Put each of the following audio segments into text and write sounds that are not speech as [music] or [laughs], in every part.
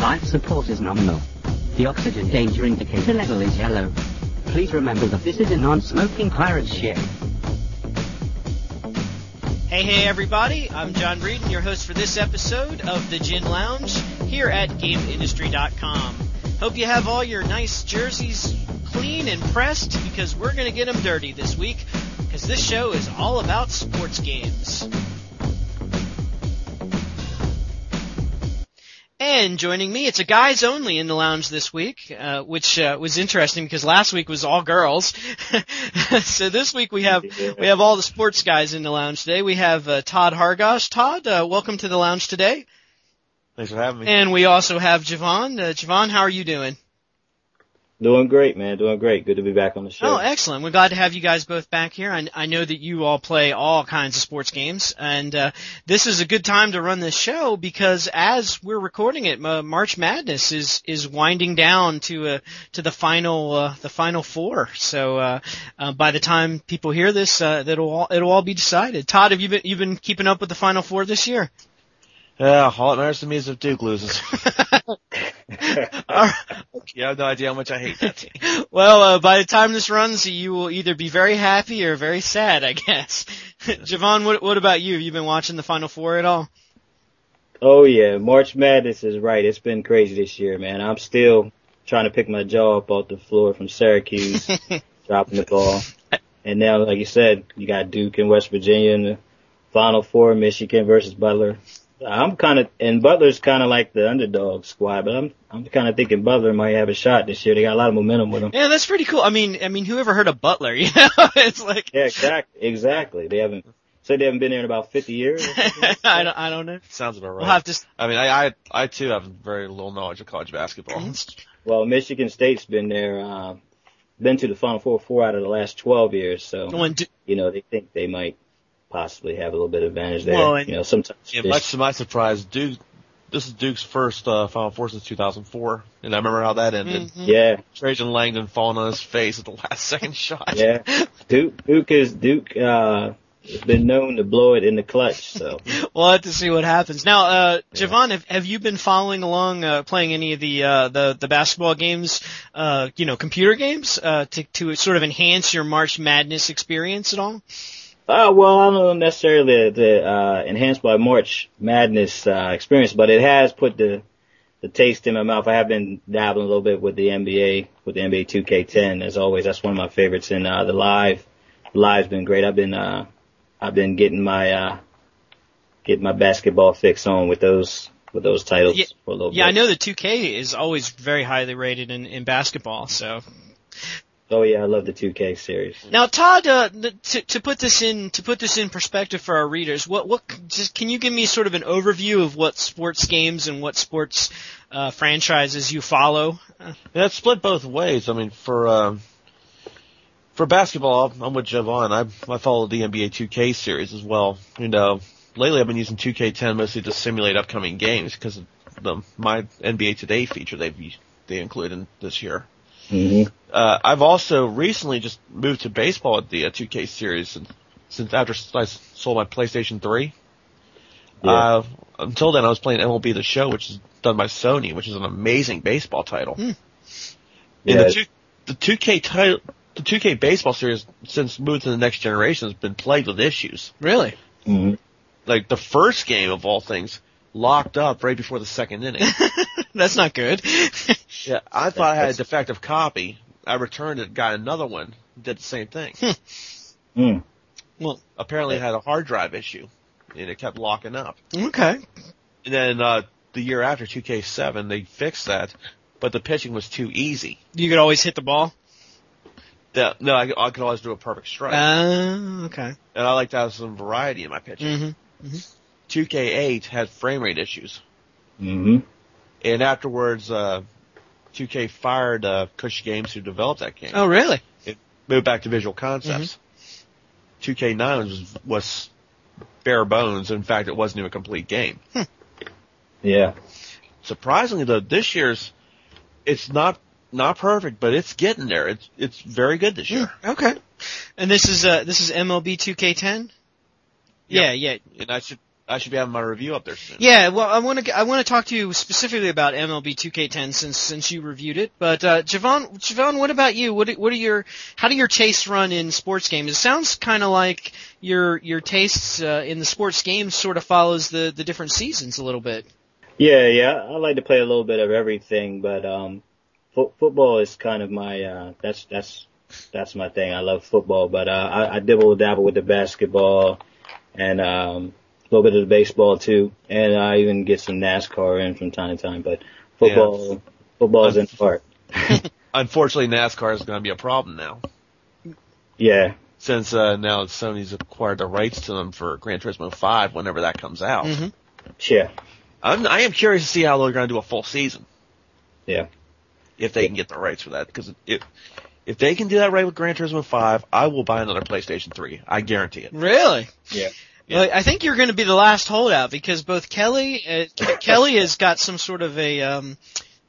Life support is nominal. The oxygen danger indicator level is yellow. Please remember that this is a non-smoking pirate ship. Hey, hey, everybody. I'm John Breeden, your host for this episode of the Gin Lounge here at GameIndustry.com. Hope you have all your nice jerseys clean and pressed because we're going to get them dirty this week because this show is all about sports games. And joining me, it's a guys only in the lounge this week, uh, which uh, was interesting because last week was all girls. [laughs] so this week we have we have all the sports guys in the lounge today. We have uh, Todd Hargosh. Todd, uh, welcome to the lounge today. Thanks for having me. And we also have Javon. Uh, Javon, how are you doing? Doing great, man. Doing great. Good to be back on the show. Oh, excellent. We're glad to have you guys both back here. I, I know that you all play all kinds of sports games, and uh, this is a good time to run this show because as we're recording it, uh, March Madness is is winding down to uh, to the final uh, the final four. So uh, uh, by the time people hear this, uh, it'll all it'll all be decided. Todd, have you been you've been keeping up with the final four this year? Yeah, all it matters to me is if Duke loses. [laughs] [laughs] you have no idea how much I hate that team. [laughs] Well, uh, by the time this runs, you will either be very happy or very sad, I guess. [laughs] Javon, what, what about you? Have you been watching the Final Four at all? Oh yeah, March Madness is right. It's been crazy this year, man. I'm still trying to pick my jaw up off the floor from Syracuse, dropping the ball. And now, like you said, you got Duke and West Virginia in the Final Four, Michigan versus Butler. I'm kind of, and Butler's kind of like the underdog squad, but I'm, I'm kind of thinking Butler might have a shot this year. They got a lot of momentum with them. Yeah, that's pretty cool. I mean, I mean, whoever heard of Butler? [laughs] You know, it's like Yeah, exactly, exactly. They haven't, said they haven't been there in about 50 years. like [laughs] I don't, I don't know. Sounds about right. We'll have to. s- I mean, I, I, I too have very little knowledge of college basketball. [laughs] Well, Michigan State's been there, uh, been to the Final Four four out of the last 12 years, so, When Du- you know, they think they might possibly have a little bit of advantage there. Well, and- you know, sometimes. Yeah, much to my surprise, Duke, this is Duke's first, uh, Final Four since 2004. And I remember how that ended. Mhm. yeah, Trajan Langdon falling on his face at the last [laughs] second shot. yeah. Duke, Duke is, Duke, uh, has been known to blow it in the clutch, so. [laughs] We'll have to see what happens. Now, uh, Javon, have, have you been following along, uh, playing any of the, uh, the, the basketball games, uh, you know, computer games, uh, to, to sort of enhance your March Madness experience at all? Uh, well, I don't know necessarily the, the uh, enhanced by March Madness uh, experience, but it has put the the taste in my mouth. I have been dabbling a little bit with the NBA, with the NBA 2K10. As always, that's one of my favorites. And uh, the live, the live's been great. I've been uh, I've been getting my uh, getting my basketball fix on with those with those titles Yeah, for a little Yeah, bit. I know the 2K is always very highly rated in, in basketball, so. Oh yeah, I love the 2K series. Now, Todd, uh, to, to put this in to put this in perspective for our readers, what what just can you give me sort of an overview of what sports games and what sports uh, franchises you follow? Yeah, it's split both ways. I mean, for um, for basketball, I'm with Javon. I I follow the NBA 2K series as well. You know, lately I've been using 2K10 mostly to simulate upcoming games because of the my NBA Today feature they've they include in this year. Hmm Uh, I've also recently just moved to baseball at the uh, 2K series since, since after I sold my PlayStation 3. Yeah. Uh, until then I was playing MLB The Show, which is done by Sony, which is an amazing baseball title. Hmm. And Yeah. the, two, the 2K title, the 2K baseball series since moved to the next generation has been plagued with issues. Really? hmm Like the first game of all things locked up right before the second inning. [laughs] That's not good. [laughs] yeah, I thought I had a defective copy. I returned it, got another one, did the same thing. Mm. well, apparently it had a hard drive issue and it kept locking up. okay. And then uh the year after 2K7 they fixed that, but the pitching was too easy. You could always hit the ball. The, no, I, I could always do a perfect strike, Uh, okay. and I like to have some variety in my pitching. hmm 2K8 had frame rate issues, Mm-hmm. and afterwards uh 2K fired uh, Kush Games who developed that game. Oh, really? It moved back to Visual Concepts. 2K9 was was bare bones. In fact, it wasn't even a complete game. Yeah. surprisingly though, this year's it's not not perfect, but it's getting there. It's it's very good this year. Okay. And this is uh this is MLB 2K10. Yeah, yeah. And I should I should be having my review up there soon. Yeah, well, I want to I want to talk to you specifically about MLB 2K10 since since you reviewed it. But uh, Javon, Javon, what about you? What what are your how do your tastes run in sports games? It sounds kind of like your your tastes uh, in the sports games sort of follows the the different seasons a little bit. Yeah, yeah. I like to play a little bit of everything, but um, fo- football is kind of my uh, that's that's that's my thing. I love football, but uh, I, I dibble dabble with the basketball and um a little bit of the baseball too, and I even get some NASCAR in from time to time. But football, yeah. football is in part. [laughs] Unfortunately, NASCAR is going to be a problem now. Yeah. Since uh, now Sony's acquired the rights to them for Gran Turismo 5 whenever that comes out. Mm-hmm. Yeah. I'm, I am curious to see how they're going to do a full season. Yeah. If they can get the rights for that, because if if they can do that right with Gran Turismo 5, I will buy another PlayStation 3. I guarantee it. Really? Yeah. Yeah. Well, I think you're going to be the last holdout because both Kelly, uh, [laughs] Kelly has got some sort of a, um,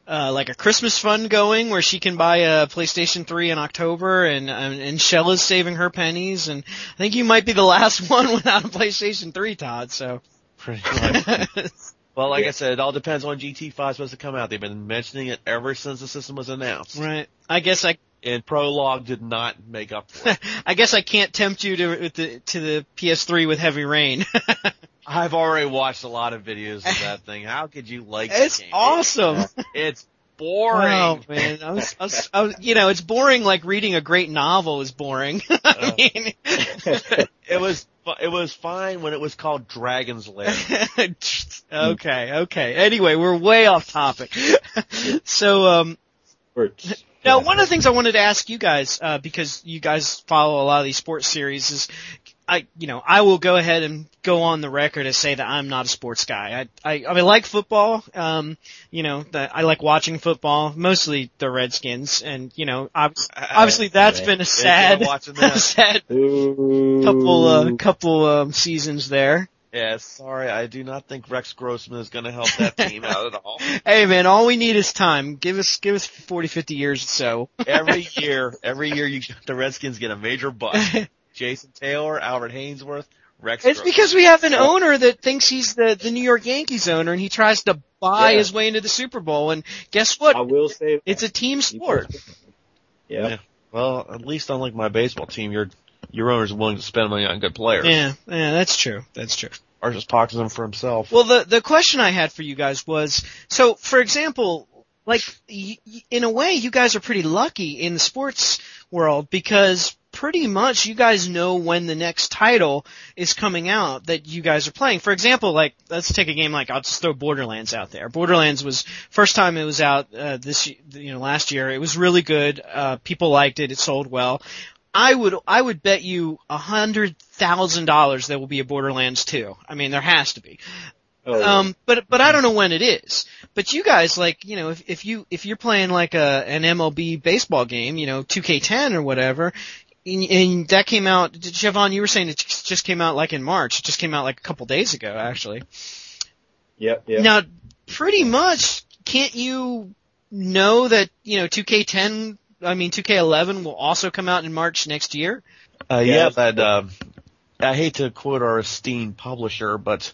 uh, like a Christmas fund going where she can buy a PlayStation 3 in October and, um, and Shell is saving her pennies and I think you might be the last [laughs] one without a PlayStation 3, Todd, so. Pretty much. [laughs] well, like I said, it all depends on GT5 supposed to come out. They've been mentioning it ever since the system was announced. Right. I guess I and Prologue did not make up for it. [laughs] I guess I can't tempt you to the, to the PS3 with Heavy Rain. [laughs] I've already watched a lot of videos of that thing. How could you like It's awesome. [laughs] It's boring. Oh man, I was, I was, I was, you know, it's boring like reading a great novel is boring. I mean, it was it was fine when it was called Dragon's Lair. okay, okay. Anyway, we're way off topic. so, um, now, one of the things I wanted to ask you guys, uh, because you guys follow a lot of these sports series, is I, you know, I will go ahead and go on the record and say that I'm not a sports guy. I, I, I, mean, like football. Um, you know, that I like watching football, mostly the Redskins, and you know, obviously that's been a sad, [laughs] sad couple, uh, couple um, seasons there. Yeah, sorry, I do not think Rex Grossman is going to help that team [laughs] out at all. Hey man, all we need is time. Give us, give us 40, 50 years or so. [laughs] every year, every year you, the Redskins get a major bust. [laughs] Jason Taylor, Albert Haynesworth, Rex. It's Grossman. because we have an owner that thinks he's the, the New York Yankees owner and he tries to buy yeah. his way into the Super Bowl and guess what? I will say it's a team sport. Yeah. yeah. Well, at least unlike my baseball team, your your owner's willing to spend money on good players. Yeah, yeah, that's true. That's true or just pockets them for himself. Well, the the question I had for you guys was, so for example, like y- in a way, you guys are pretty lucky in the sports world because pretty much you guys know when the next title is coming out that you guys are playing. For example, like let's take a game like I'll just throw Borderlands out there. Borderlands was first time it was out uh, this you know last year. It was really good. Uh, people liked it. It sold well. I would I would bet you a hundred thousand dollars there will be a Borderlands 2. I mean, there has to be. Oh, um, but but I don't know when it is. But you guys, like, you know, if if you if you're playing like a an MLB baseball game, you know, 2K10 or whatever, and, and that came out. Javon, you were saying it just came out like in March. It just came out like a couple days ago, actually. Yep. Yep. Now, pretty much, can't you know that you know 2K10 I mean, 2K11 will also come out in March next year. Uh, yeah, yeah but uh, I hate to quote our esteemed publisher, but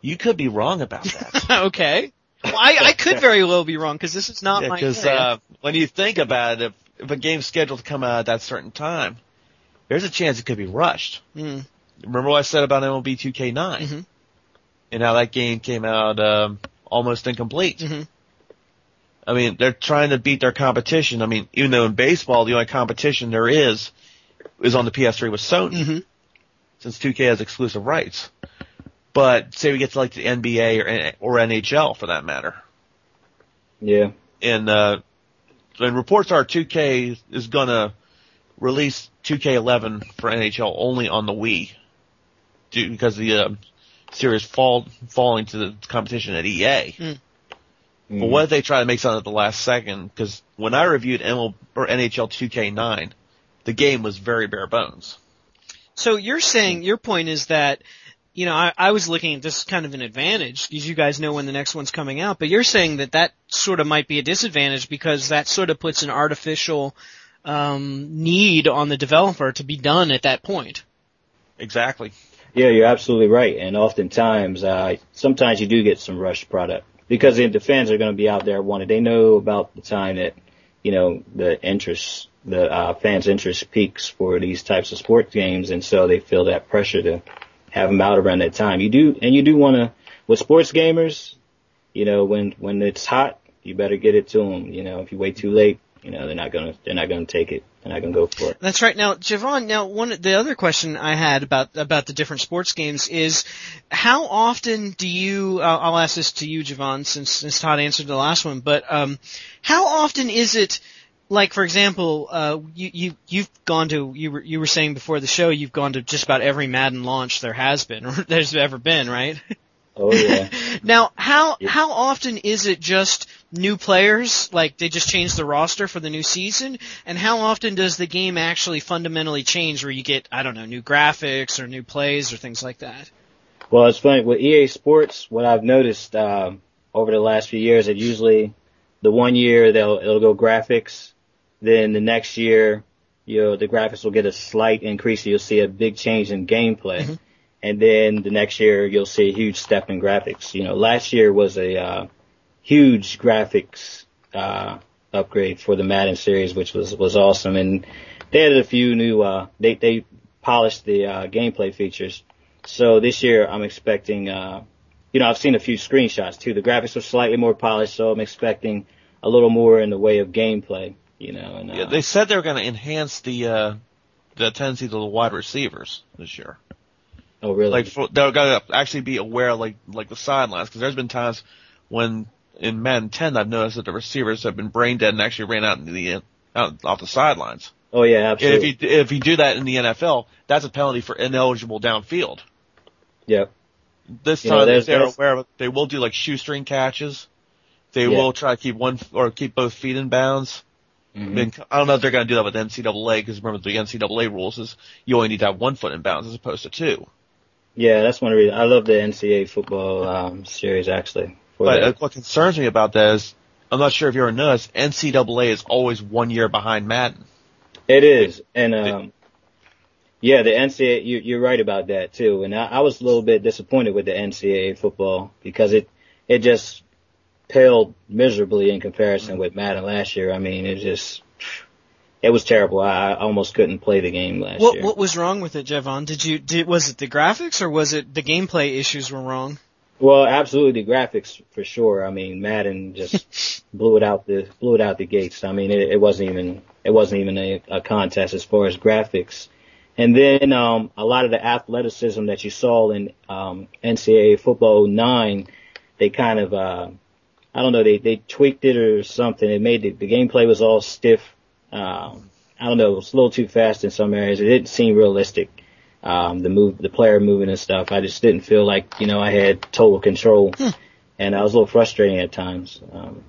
you could be wrong about that. [laughs] okay. Well, I, I could very well be wrong because this is not yeah, my. Because uh, when you think about it, if, if a game's scheduled to come out at that certain time, there's a chance it could be rushed. Mm. Remember what I said about MLB 2K9 mm-hmm. and how that game came out um, almost incomplete. Mm-hmm. I mean, they're trying to beat their competition. I mean, even though in baseball the only competition there is is on the PS3 with Sony, mm-hmm. since 2K has exclusive rights. But say we get to like the NBA or or NHL for that matter. Yeah. And uh, and reports are 2K is gonna release 2K11 for NHL only on the Wii, due because the uh, series fall falling to the competition at EA. Mm. Mm. But what if they try to make something at the last second? Because when I reviewed ML, or NHL 2K9, the game was very bare bones. So you're saying your point is that you know I, I was looking at this kind of an advantage because you guys know when the next one's coming out, but you're saying that that sort of might be a disadvantage because that sort of puts an artificial um, need on the developer to be done at that point. Exactly. Yeah, you're absolutely right. And oftentimes, uh, sometimes you do get some rushed product because the fans are going to be out there wanting. They know about the time that you know the interest, the uh, fans' interest peaks for these types of sports games, and so they feel that pressure to have them out around that time. You do, and you do want to with sports gamers. You know, when when it's hot, you better get it to them. You know, if you wait too late, you know they're not gonna they're not gonna take it and I can go for it. That's right. Now, Javon, now one the other question I had about about the different sports games is how often do you? Uh, I'll ask this to you, Javon, since since Todd answered the last one. But um, how often is it? Like for example, uh, you you you've gone to you were you were saying before the show you've gone to just about every Madden launch there has been or [laughs] there's ever been, right? [laughs] Oh yeah. [laughs] now, how yeah. how often is it just new players, like they just change the roster for the new season, and how often does the game actually fundamentally change, where you get I don't know new graphics or new plays or things like that? Well, it's funny with EA Sports. What I've noticed um, over the last few years, that usually the one year they'll it'll go graphics, then the next year, you know, the graphics will get a slight increase. So You'll see a big change in gameplay. Mm-hmm and then the next year you'll see a huge step in graphics. You know, last year was a uh, huge graphics uh, upgrade for the Madden series, which was was awesome, and they added a few new. Uh, they they polished the uh, gameplay features. So this year I'm expecting. Uh, you know, I've seen a few screenshots too. The graphics are slightly more polished, so I'm expecting a little more in the way of gameplay. You know, and, uh, yeah, they said they were going to enhance the uh, the tendency to the wide receivers this year. Oh, really? Like for, they're gonna actually be aware, like like the sidelines, because there's been times when in Madden 10 I've noticed that the receivers have been brain dead and actually ran out into the out off the sidelines. Oh yeah, absolutely. if you if you do that in the NFL, that's a penalty for ineligible downfield. Yeah. This time you know, they're aware of it. They will do like shoestring catches. They yeah. will try to keep one or keep both feet in bounds. Mm-hmm. I, mean, I don't know if they're going to do that with NCAA because remember the NCAA rules is you only need to have one foot in bounds as opposed to two. Yeah, that's one reason. I love the NCAA football um, series actually. But uh, what concerns me about that is, I'm not sure if you ever noticed, NCAA is always one year behind Madden. It is, and um, yeah, the NCAA. You, you're right about that too. And I, I was a little bit disappointed with the NCAA football because it it just paled miserably in comparison with Madden last year. I mean, it just it was terrible. I, I almost couldn't play the game last what, year. What was wrong with it, Javon? Did you did was it the graphics or was it the gameplay issues were wrong? Well, absolutely the graphics for sure. I mean, Madden just [laughs] blew it out the blew it out the gates. I mean, it, it wasn't even it wasn't even a, a contest as far as graphics. And then um, a lot of the athleticism that you saw in um, NCAA football 09, they kind of uh, I don't know they they tweaked it or something. It made the, the gameplay was all stiff um, I don't know, it was a little too fast in some areas. It didn't seem realistic. Um, the move, the player moving and stuff. I just didn't feel like, you know, I had total control hmm. and I was a little frustrating at times. Um,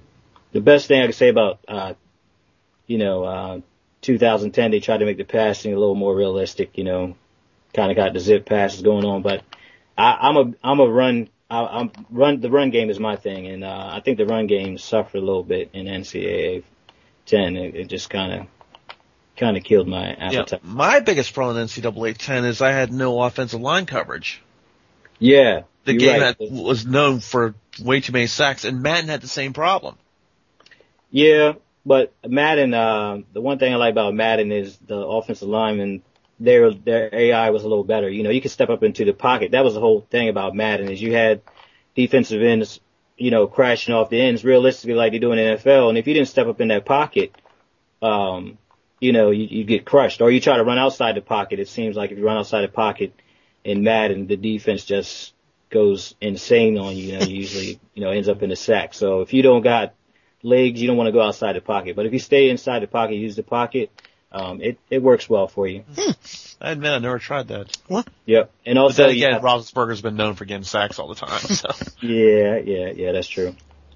the best thing I could say about, uh, you know, uh, 2010, they tried to make the passing a little more realistic, you know, kind of got the zip passes going on, but I, I'm a, I'm a run, I, I'm run, the run game is my thing. And, uh, I think the run game suffered a little bit in NCAA 10. It, it just kind of kind of killed my appetite. Yeah, my biggest problem in NCAA 10 is I had no offensive line coverage. Yeah. The game right. that was known for way too many sacks, and Madden had the same problem. Yeah, but Madden, uh, the one thing I like about Madden is the offensive linemen, their, their AI was a little better. You know, you could step up into the pocket. That was the whole thing about Madden is you had defensive ends you know, crashing off the ends realistically like they do in the NFL. And if you didn't step up in that pocket, um, you know, you, you get crushed. Or you try to run outside the pocket. It seems like if you run outside the pocket in Madden, the defense just goes insane on you. You know, usually, you know, ends up in a sack. So if you don't got legs, you don't want to go outside the pocket. But if you stay inside the pocket, use the pocket, um, it, it works well for you. Hmm. I admit I never tried that. What? Yep. And also, but then again, yeah, Roethlisberger's been known for getting sacks all the time. [laughs] So. yeah, yeah, yeah, that's true.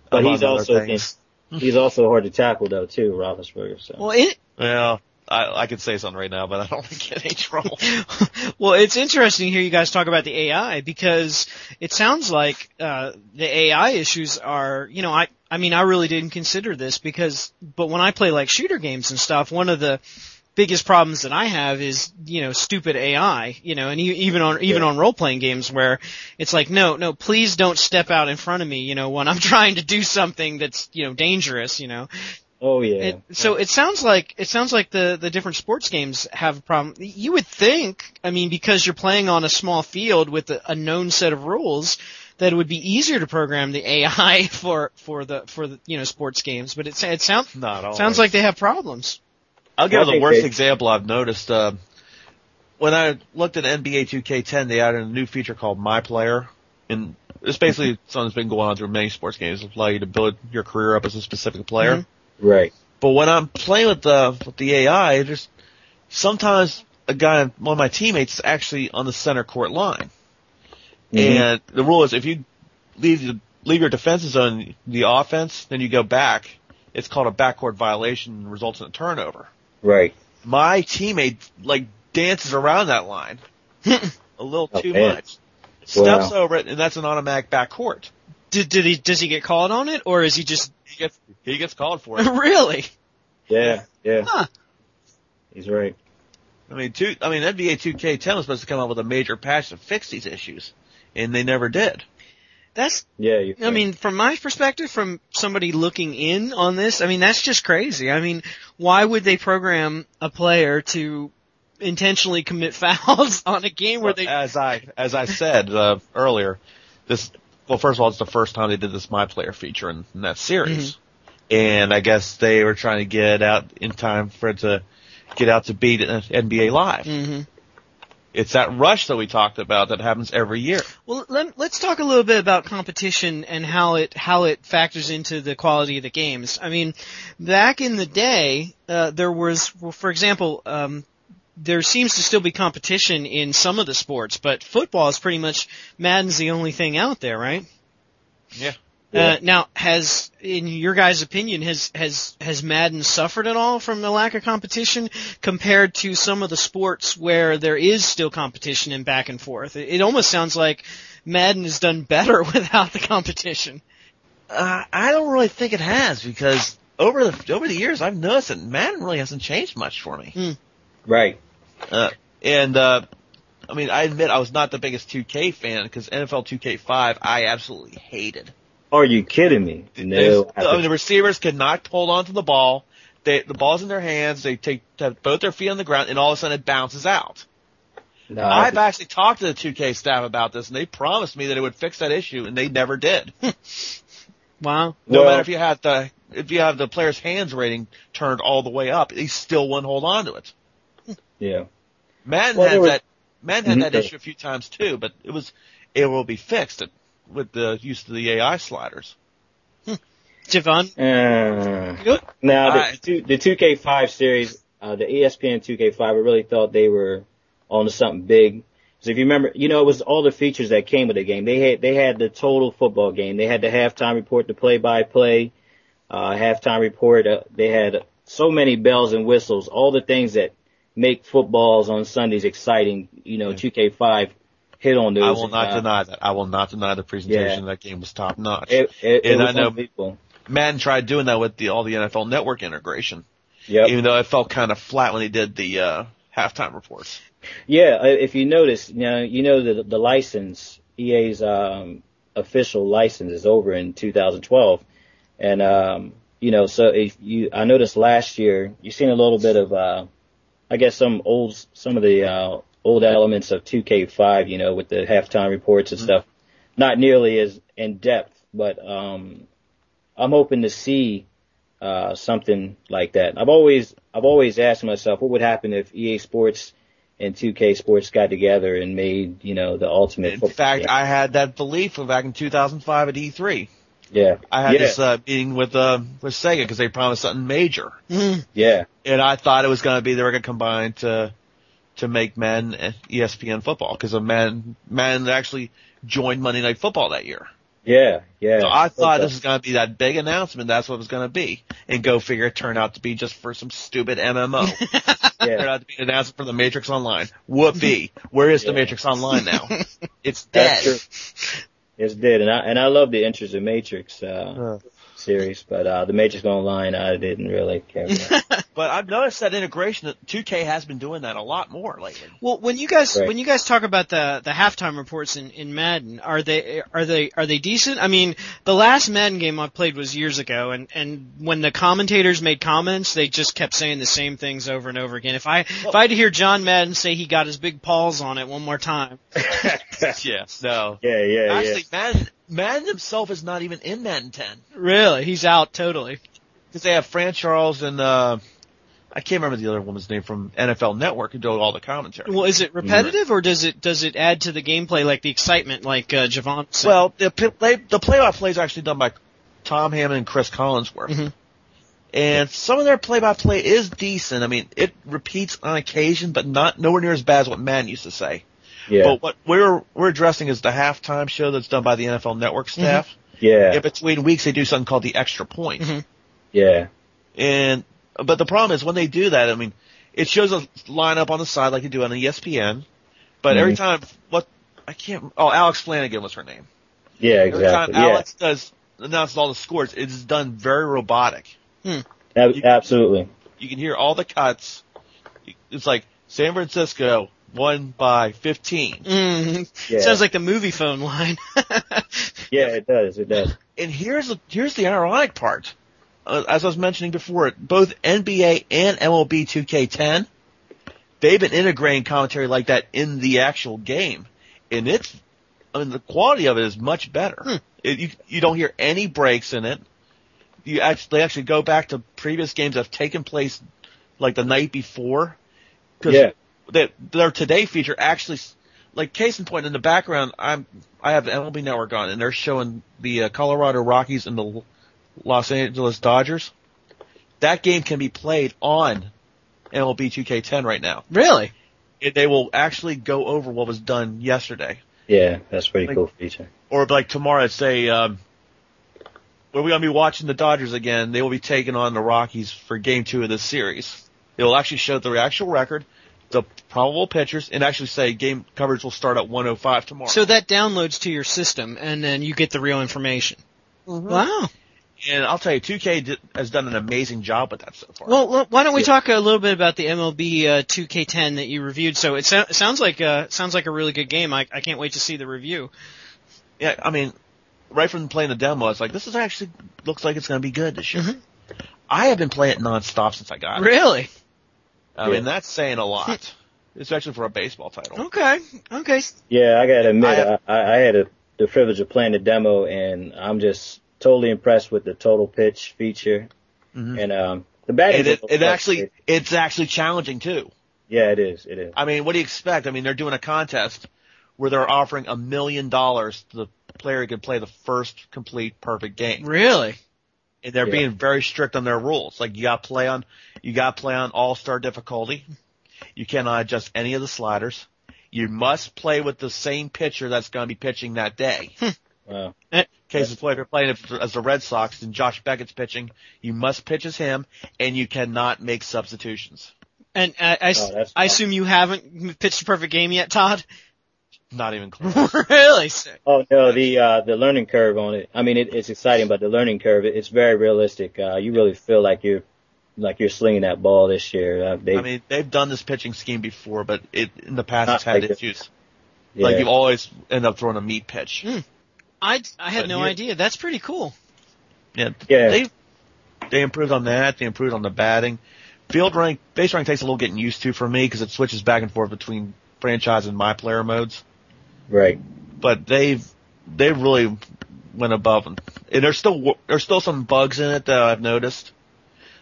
But he's also [laughs] he's also hard to tackle though too, Roethlisberger. So. Well, it. Yeah. I, I could say something right now, but I don't [laughs] want to get any trouble. well, it's interesting to hear you guys talk about the AI because it sounds like uh, the AI issues are, you know, I I mean, I really didn't consider this because, but when I play like shooter games and stuff, one of the biggest problems that I have is, you know, stupid AI, you know, and even on, even Yeah. on role playing games where it's like, no, no, please don't step out in front of me, you know, when I'm [laughs] trying to do something that's, you know, dangerous, you know. Oh yeah. It, so it sounds like it sounds like the the different sports games have a problem. You would think, I mean, because you're playing on a small field with a, a known set of rules, that it would be easier to program the AI [laughs] for for the for the you know sports games. But it it sounds Not sounds like they have problems. I'll give you the worst example I've noticed. Uh, when I looked at NBA 2K10, they added a new feature called My Player, and it's basically something that's been going on through many sports games. It allow you to build your career up as a specific player. Mhm. right. But when I'm playing with the with the AI, there's sometimes a guy, one of my teammates, is actually on the center court line, Mhm. and the rule is if you leave the, leave your defensive zone, the offense, then you go back. It's called a backcourt violation, and results in a turnover. Right. My teammate like dances around that line [laughs] a little Oh, too man. much, steps Wow. over it, and that's an automatic backcourt. Did did he does he get called on it or is he just He gets he gets called for it. [laughs] really? Yeah. Yeah. Huh. He's right. I mean, two, I mean, NBA 2K10 was supposed to come out with a major patch to fix these issues, and they never did. That's Yeah. You're I right. mean, from my perspective, from somebody looking in on this, I mean, that's just crazy. I mean, why would they program a player to intentionally commit [laughs] fouls on a game where they, as I as I said uh, earlier, this well, first of all, it's the first time they did this My Player feature in, in that series, and I guess they were trying to get out in time for it to get out to beat uh, NBA Live. Mhm. It's that rush that we talked about that happens every year. Well, let, let's talk a little bit about competition and how it how it factors into the quality of the games. I mean, back in the day, uh, there was, well, for example, um, there seems to still be competition in some of the sports, but football is pretty much Madden's the only thing out there, right? Yeah. Uh, now, has, in your guys' opinion, has, has, has Madden suffered at all from the lack of competition compared to some of the sports where there is still competition and back and forth? It, it almost sounds like Madden has done better [laughs] without the competition. Uh, I don't really think it has because over the over the years I've noticed that Madden really hasn't changed much for me. right. Uh, and uh, I mean, I admit I was not the biggest 2K fan because NFL 2K5 I absolutely hated. Are you kidding me? No. There's- I mean, the receivers could not hold on to the ball. They, the ball's in their hands. They take have both their feet on the ground, and all of a sudden it bounces out. no, I've actually talked to the 2K staff about this, and they promised me that it would fix that issue, and they never did. [laughs] Wow. No Well- matter if you had the if you have the player's hands rating turned all the way up, he still wouldn't hold on to it. [laughs] yeah. Madden Well, had there was- that Madden had Mhm. that issue a few times too, but it was it will be fixed with the use of the AI sliders. [laughs] Javon? Uh, now the, I- two, the 2K5 series, uh, the ESPN 2K5, I really thought they were onto something big. So if you remember, you know, it was all the features that came with the game. They had they had the total football game. They had the halftime report, the play-by-play, uh, halftime report. Uh, they had so many bells and whistles, all the things that make footballs on Sundays exciting. You know, 2K5 hit on those. I will not deny that. I will not deny the presentation Yeah. that game was top notch. It, it, it And I know-. Madden tried doing that with the all the NFL Network integration, Yep. even though it felt kind of flat when he did the uh, halftime reports. Yeah, if you notice, you know, you know the the license, EA's um, official license is over in 2012, and um, you know, so if you, I noticed last year, you've seen a little bit of, uh, I guess some old, some of the uh, old elements of 2K5, you know, with the halftime reports and stuff, not nearly as in depth, but um, I'm hoping to see uh, something like that. I've always, I've always asked myself, what would happen if EA Sports and 2K Sports got together and made, you know, the ultimate. In fact, game. I had that belief back in 2005 at E3. yeah, I had yeah, this uh, meeting with uh, with Sega because they promised something major, yeah, and I thought it was going to be they were going to combine to to make Men ESPN football because of Men Men actually joined Monday Night Football that year. yeah, yeah. So I thought Okay. this was going to be that big announcement. That's what it was going to be, and go figure, it turned out to be just for some stupid MMO. [laughs] turned yeah, out to be an announcement for the Matrix Online. Whoopee! Where is the Matrix Online now? [laughs] It's dead. It's dead, and I and I love the interest in Matrix. Uh, Uh, series, but uh, the Matrix Online I didn't really care. [laughs] But I've noticed that integration that 2K has been doing that a lot more lately. Well, when you guys Right. when you guys talk about the the halftime reports in in Madden, are they are they are they decent? I mean, the last Madden game I played was years ago, and and when the commentators made comments, they just kept saying the same things over and over again. If I if I had to hear John Madden say he got his big paws on it one more time, [laughs] [laughs] Yes. No. yeah, yeah, Actually, Madden, Madden himself is not even in Madden 10 really, he's out totally. because they have Fran Charles and uh, I can't remember the other woman's name from NFL Network who do all the commentary. Well, is it repetitive or does it does it add to the gameplay like the excitement, like uh, Javon? said? Well, the play, the play-by play is actually done by Tom Hammond and Chris Collinsworth. Mhm. And some of their play-by-play is decent. I mean, it repeats on occasion, but not nowhere near as bad as what Madden used to say. Yeah, But what we're we're addressing is the halftime show that's done by the NFL Network staff. yeah, In between weeks, they do something called the extra point. Mhm. yeah, And but the problem is when they do that, I mean, it shows a lineup on the side like they do on ESPN. But every Mhm. time, what I can't. Oh, Alex Flanagan was her name. yeah, Every time exactly. Yeah, Alex does announces all the scores, it is done very robotic. Ab- absolutely. You can hear all the cuts. It's like San Francisco won by 15. Mm, Yeah, sounds like the movie phone line. [laughs] yeah, it does, it does. And here's the, here's the ironic part. Uh, as I was mentioning before, both NBA and MLB 2K10, they've been integrating commentary like that in the actual game. And it's, I mean, the quality of it is much better. Hmm. It, you, you don't hear any breaks in it. You actually, they actually go back to previous games that have taken place like the night before. Cause Yeah. That their today feature actually, like case in point in the background, I'm, I have the MLB network on and they're showing the uh, Colorado Rockies and the Los Angeles Dodgers. That game can be played on MLB 2K10 right now. really? It, they will actually go over what was done yesterday. Yeah, that's a pretty Like- cool feature. Or like tomorrow, say, um, we're going to be watching the Dodgers again. They will be taking on the Rockies for game two of this series. It will actually show the actual record, the probable pitchers, and actually say game coverage will start at 105 tomorrow. So that downloads to your system, and then you get the real information. Wow. and I'll tell you, 2K did, has done an amazing job with that so far. Well, l- why don't we Yeah. talk a little bit about the MLB uh, 2K10 that you reviewed? So it so- sounds like uh, sounds like a really good game. I, I can't wait to see the review. yeah, I mean, right from playing the demo, it's like, this is actually, looks like it's going to be good this year. Mhm. I have been playing it nonstop since I got it. Really? I Yeah. mean, that's saying a lot. Especially for a baseball title. Okay. Okay. Yeah, I gotta admit, I I, have- I, I had a, the privilege of playing the demo, and I'm just totally impressed with the total pitch feature, Mhm. and um, the batting. And it, it actually, it's actually challenging too. yeah, it is, it is. I mean, what do you expect? I mean, they're doing a contest where they're offering a million dollars to the player who can play the first complete perfect game. Really? And they're Yeah. being very strict on their rules. Like you got to play on, you got to play on all-star difficulty. You cannot adjust any of the sliders. You must play with the same pitcher that's going to be pitching that day. Hmm. Wow. Case in point, if you're playing as the Red Sox and Josh Beckett's pitching, you must pitch as him, and you cannot make substitutions. And I, s- Oh, I assume you haven't pitched a perfect game yet, Todd. Not even [laughs] close. really? Sick. Oh no, the uh, the learning curve on it. I mean, it, it's exciting, but the learning curve, it, it's very realistic. Uh, you really feel like you're like you're slinging that ball this year. Uh, they, I mean, they've done this pitching scheme before, but it in the past it's had like issues. yeah. Like you always end up throwing a meat pitch. Mm. I I had But no here- idea. That's pretty cool. Yeah, Yeah. they they improved on that. They improved on the batting. Field rank, base rank takes a little getting used to for me because it switches back and forth between franchise and my player modes. Right. But they've they really went above and, and there's still there's still some bugs in it that I've noticed.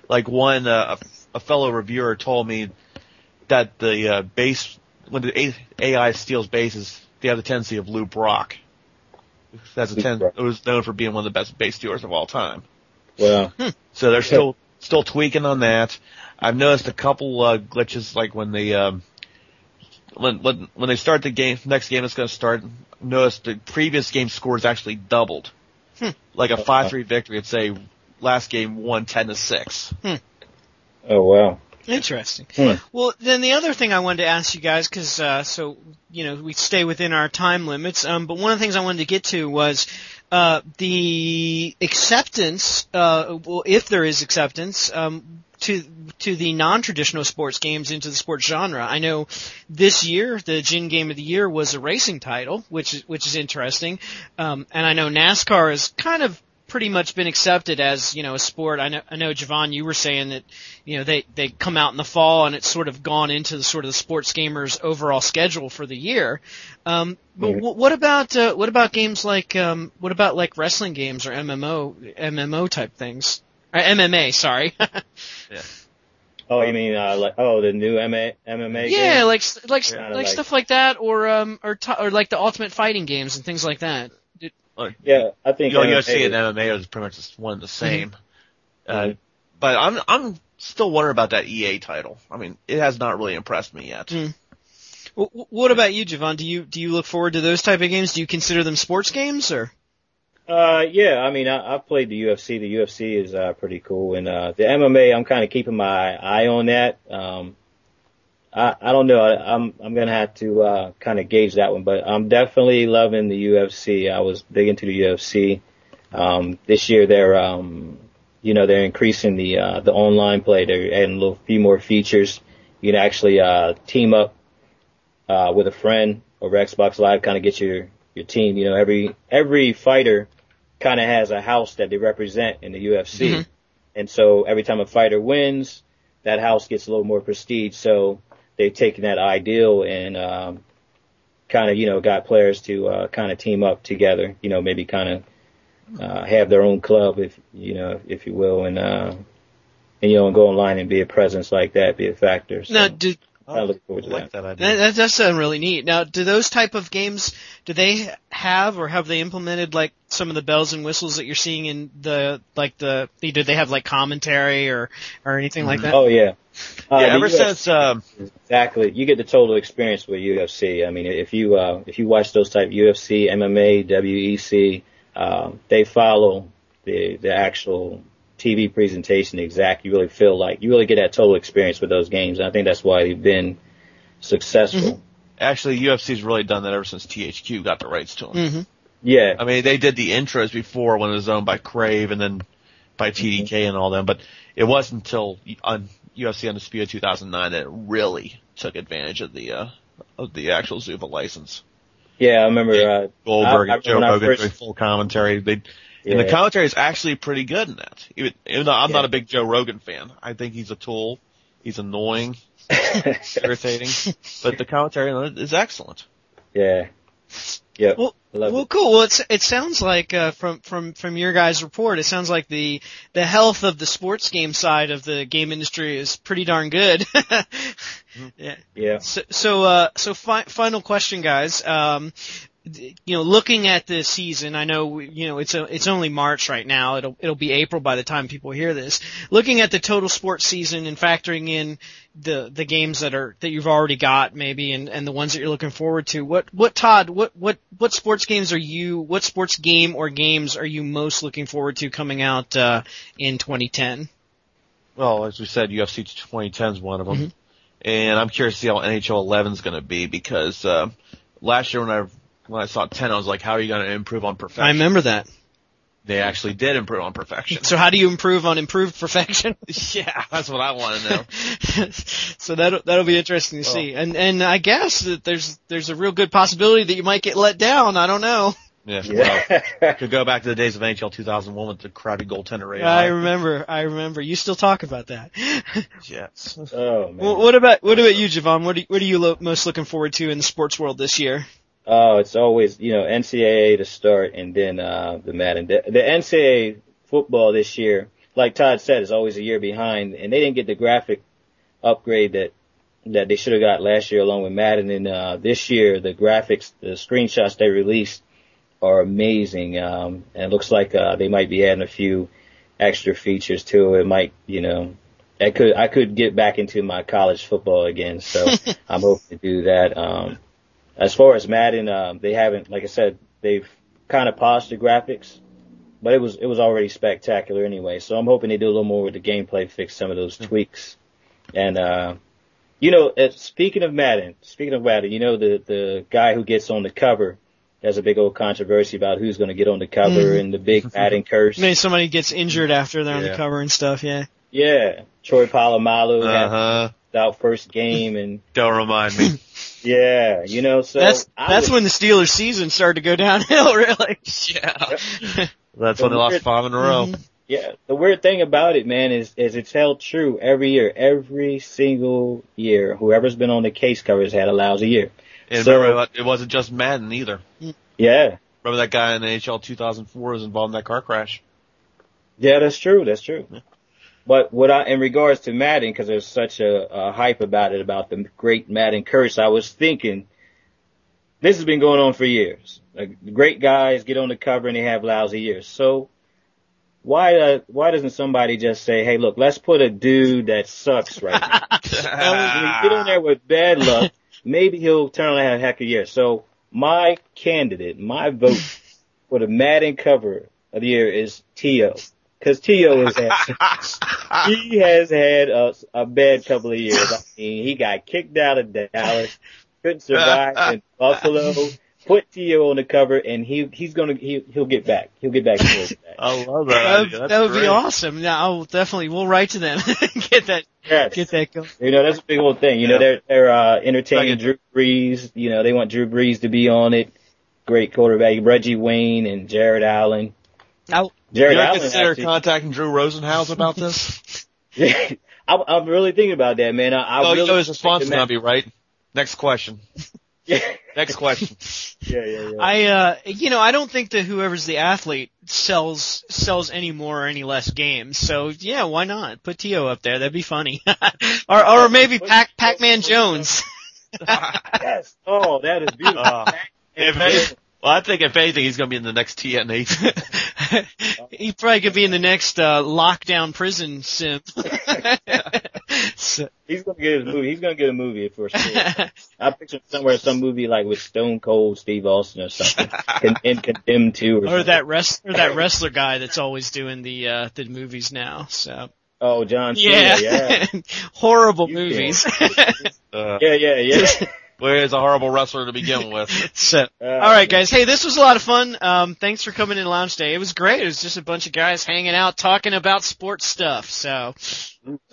Like one uh, a, a fellow reviewer told me that the uh, base when the AI steals bases, they have the tendency of Lou Brock. That's a ten. It was known for being one of the best base stealers of all time. Well, So they're still still tweaking on that. I've noticed a couple uh, glitches, like when the um, when when when they start the game, next game that's going to start. Notice the previous game score is actually doubled, Hmm. like a five three victory. It'd say last game won ten to six. oh wow. Interesting. Hmm. Well, then the other thing I wanted to ask you guys, because uh, so you know we stay within our time limits. Um, but one of the things I wanted to get to was uh, the acceptance, uh, well, if there is acceptance, um, to to the non-traditional sports games into the sports genre. I know this year the Gin Game of the Year was a racing title, which is which is interesting, um, and I know NASCAR has kind of pretty much been accepted as you know a sport. I know I know Javon, you were saying that you know they they come out in the fall and it's sort of gone into the sort of the sports gamers overall schedule for the year. Um, but w- what about uh, what about games like um, what about like wrestling games or MMO MMO type things? Or MMA, sorry. [laughs] Yeah. Oh, you mean uh, like oh the new MMA MMA? yeah, game? like like like like- stuff like that, or um or t- or like the Ultimate Fighting games and things like that. yeah, I think You know, MMA UFC is- and MMA are pretty much just one and the same. Uh, Mhm. but I'm I'm still wondering about that EA title. I mean, it has not really impressed me yet. Mm. W- w- what about you, Javon? Do you do you look forward to those type of games? Do you consider them sports games or? Uh, yeah, I mean, I, I've played the UFC. The UFC is uh, pretty cool, and uh, the MMA, I'm kind of keeping my eye on that. Um, I, I don't know. I, I'm I'm gonna have to uh, kind of gauge that one, but I'm definitely loving the UFC. I was big into the UFC. Um, this year, they're um, you know, they're increasing the uh, the online play. They're adding a little few more features. You can actually uh, team up uh, with a friend over Xbox Live, kind of get your your team. You know, every every fighter kind of has a house that they represent in the UFC, Mhm. and so every time a fighter wins, that house gets a little more prestige. So they've taken that ideal and um, kind of you know got players to uh, kind of team up together. You know, maybe kind of uh, have their own club, if you know, if you will, and uh, and you know, go online and be a presence like that, be a factor. So Now, do, I look forward to I like that. that idea. that, that does sound really neat. Now, do those type of games do they have or have they implemented like some of the bells and whistles that you're seeing in the like the do they have like commentary or or anything like that? Oh yeah. Uh, yeah, ever UFC since um, Exactly. You get the total experience with UFC. I mean, if you uh, if you watch those type UFC, MMA, WEC, um, they follow the the actual TV presentation exact. You really feel like you really get that total experience with those games. And I think that's why they've been successful. actually UFC's really done that ever since THQ got the rights to them. Mm-hmm. Yeah. I mean, they did the intros before when it was owned by Crave and then by TDK and all them, but it wasn't until on UFC Undisputed 2009 that it really took advantage of the uh, of the actual Zuffa license. Yeah. I remember. Uh, Goldberg I- I- and Joe when I Rogan first- doing full commentary. They and the commentary is actually pretty good in that. Even, even though I'm Yeah. not a big Joe Rogan fan, I think he's a tool. He's annoying, [laughs] irritating, but the commentary on it is excellent. yeah. Yep. Well, love well, it. cool. Well, it's, it sounds like uh, from from from your guys' report, it sounds like the the health of the sports game side of the game industry is pretty darn good. [laughs] yeah. Yeah. So so uh, so fi- final question, guys. Um, th- you know, looking at the season, I know you know it's a, it's only March right now. It'll it'll be April by the time people hear this. Looking at the total sports season and factoring in the the games that are that you've already got maybe and and the ones that you're looking forward to. What what Todd? What what what sports games are you? What sports game or games are you most looking forward to coming out uh, in 2010? Well, as we said, UFC 2010 is one of them, Mhm. and I'm curious to see how NHL 11 is going to be because uh, last year when I when I saw 10, I was like, how are you going to improve on perfection? I remember that. They actually did improve on perfection. So how do you improve on improved perfection? [laughs] yeah, that's what I want to know. [laughs] so that'll that'll be interesting to oh. see. And and I guess that there's there's a real good possibility that you might get let down. I don't know. Yeah, well, Yeah. could go back to the days of NHL 2001 with the crappy goaltender Ray. I remember. I remember. You still talk about that. [laughs] Yes. oh man. well, what about what about you, Javon? What are, what are you lo- most looking forward to in the sports world this year? Oh, it's always you know NCAA to start, and then uh, the Madden. The, the NCAA football this year, like Todd said, is always a year behind, and they didn't get the graphic upgrade that that they should have got last year, along with Madden. And uh, this year, the graphics, the screenshots they released are amazing, um, and it looks like uh, they might be adding a few extra features to it. Might you know. I could I could get back into my college football again, so [laughs] I'm hoping to do that. Um, as far as Madden, um, they haven't, like I said, they've kind of paused the graphics, but it was it was already spectacular anyway. So I'm hoping they do a little more with the gameplay, fix some of those tweaks, and uh, you know, uh, speaking of Madden, speaking of Madden, you know the the guy who gets on the cover there's a big old controversy about who's going to get on the cover Mhm. and the big [laughs] Madden curse. Maybe somebody gets injured after they're on the cover and stuff. Yeah. Yeah, Troy Polamalu Uh huh. Out first game, and [laughs] Don't remind me. yeah, you know, so that's I that's would- when the Steelers season started to go downhill. [laughs] Really. yeah. That's when they lost five in a row. Mhm. Yeah, the weird thing about it, man, is is it's held true every year, every single year. Whoever's been on the case covers had a lousy year. And So- remember, it wasn't just Madden either. Yeah, Remember that guy in the NHL 2004 was involved in that car crash? yeah, that's true, that's true. But what I, in regards to Madden, because there's such a, a hype about it, about the great Madden curse, I was thinking, this has been going on for years. Like, great guys get on the cover and they have lousy years. So, why, uh, why doesn't somebody just say, hey, look, let's put a dude that sucks right now. [laughs] Get on there with bad luck, maybe he'll turn on a heck of a year. So my candidate, my vote [laughs] for the Madden cover of the year is T.O. Cause T.O. has had, [laughs] he has had a, a bad couple of years. I mean, he got kicked out of Dallas, couldn't survive in [laughs] Buffalo. Put T.O. on the cover and he, he's gonna, he, he'll get back. He'll get back. He'll get back. I love that. That, idea. That's that would be awesome. Now, I'll definitely we'll write to them [laughs] get that Yes. get that going. You know, that's a big old thing. You know, they're they're uh entertaining Second. Drew Brees. You know, they want Drew Brees to be on it. Great quarterback, Reggie Wayne and Jared Allen. I'll- You ever Allen consider actually. contacting Drew Rosenhaus about [laughs] this? [laughs] I'm, I'm really thinking about that, man. I, I really you know his response is gonna be right. Next question. [laughs] yeah, Next question. yeah, yeah. yeah. I uh you know I don't think that whoever's the athlete sells sells any more or any less games. So yeah, why not put T.O. up there? That'd be funny. or or maybe Pac Pac Man Jones. yes. Oh, that is beautiful. Uh, if any- well, I think if anything, he's gonna be in the next TNA. [laughs] he probably could be in the next uh lockdown prison sim. [laughs] so, He's gonna get his movie. He's gonna get a movie for sure. [laughs] I picture somewhere some movie like with Stone Cold Steve Austin or something, Con- in Condemned Two or, or something. that wrestler that wrestler guy that's always doing the uh the movies now. So Oh, John Cena. yeah, Yeah. horrible You movies. Uh, Yeah, yeah, yeah. Where is a horrible wrestler to begin [laughs] with? so Uh, All right, guys. Hey, this was a lot of fun. Um, thanks for coming in Lounge Day. It was great. It was just a bunch of guys hanging out, talking about sports stuff. So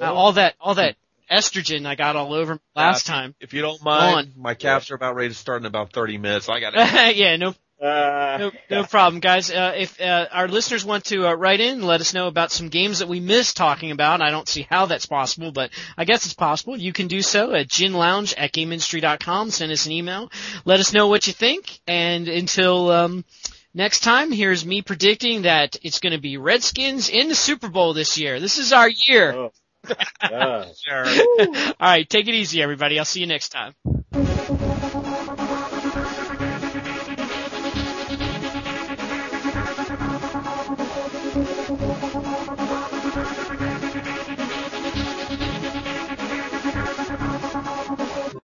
uh, all that, all that estrogen I got all over me last time. If you don't mind, On. my caps are about ready to start in about 30 minutes. I gotta. [laughs] yeah, no, Uh, no, no problem, guys. Uh, if uh, our listeners want to uh, write in, and let us know about some games that we missed talking about. I don't see how that's possible, but I guess it's possible. You can do so at ginlounge at gameindustry.com. Send us an email. Let us know what you think. And until um, next time, here's me predicting that it's going to be Redskins in the Super Bowl this year. This is our year. Oh. Sure. [laughs] All right, take it easy, everybody. I'll see you next time.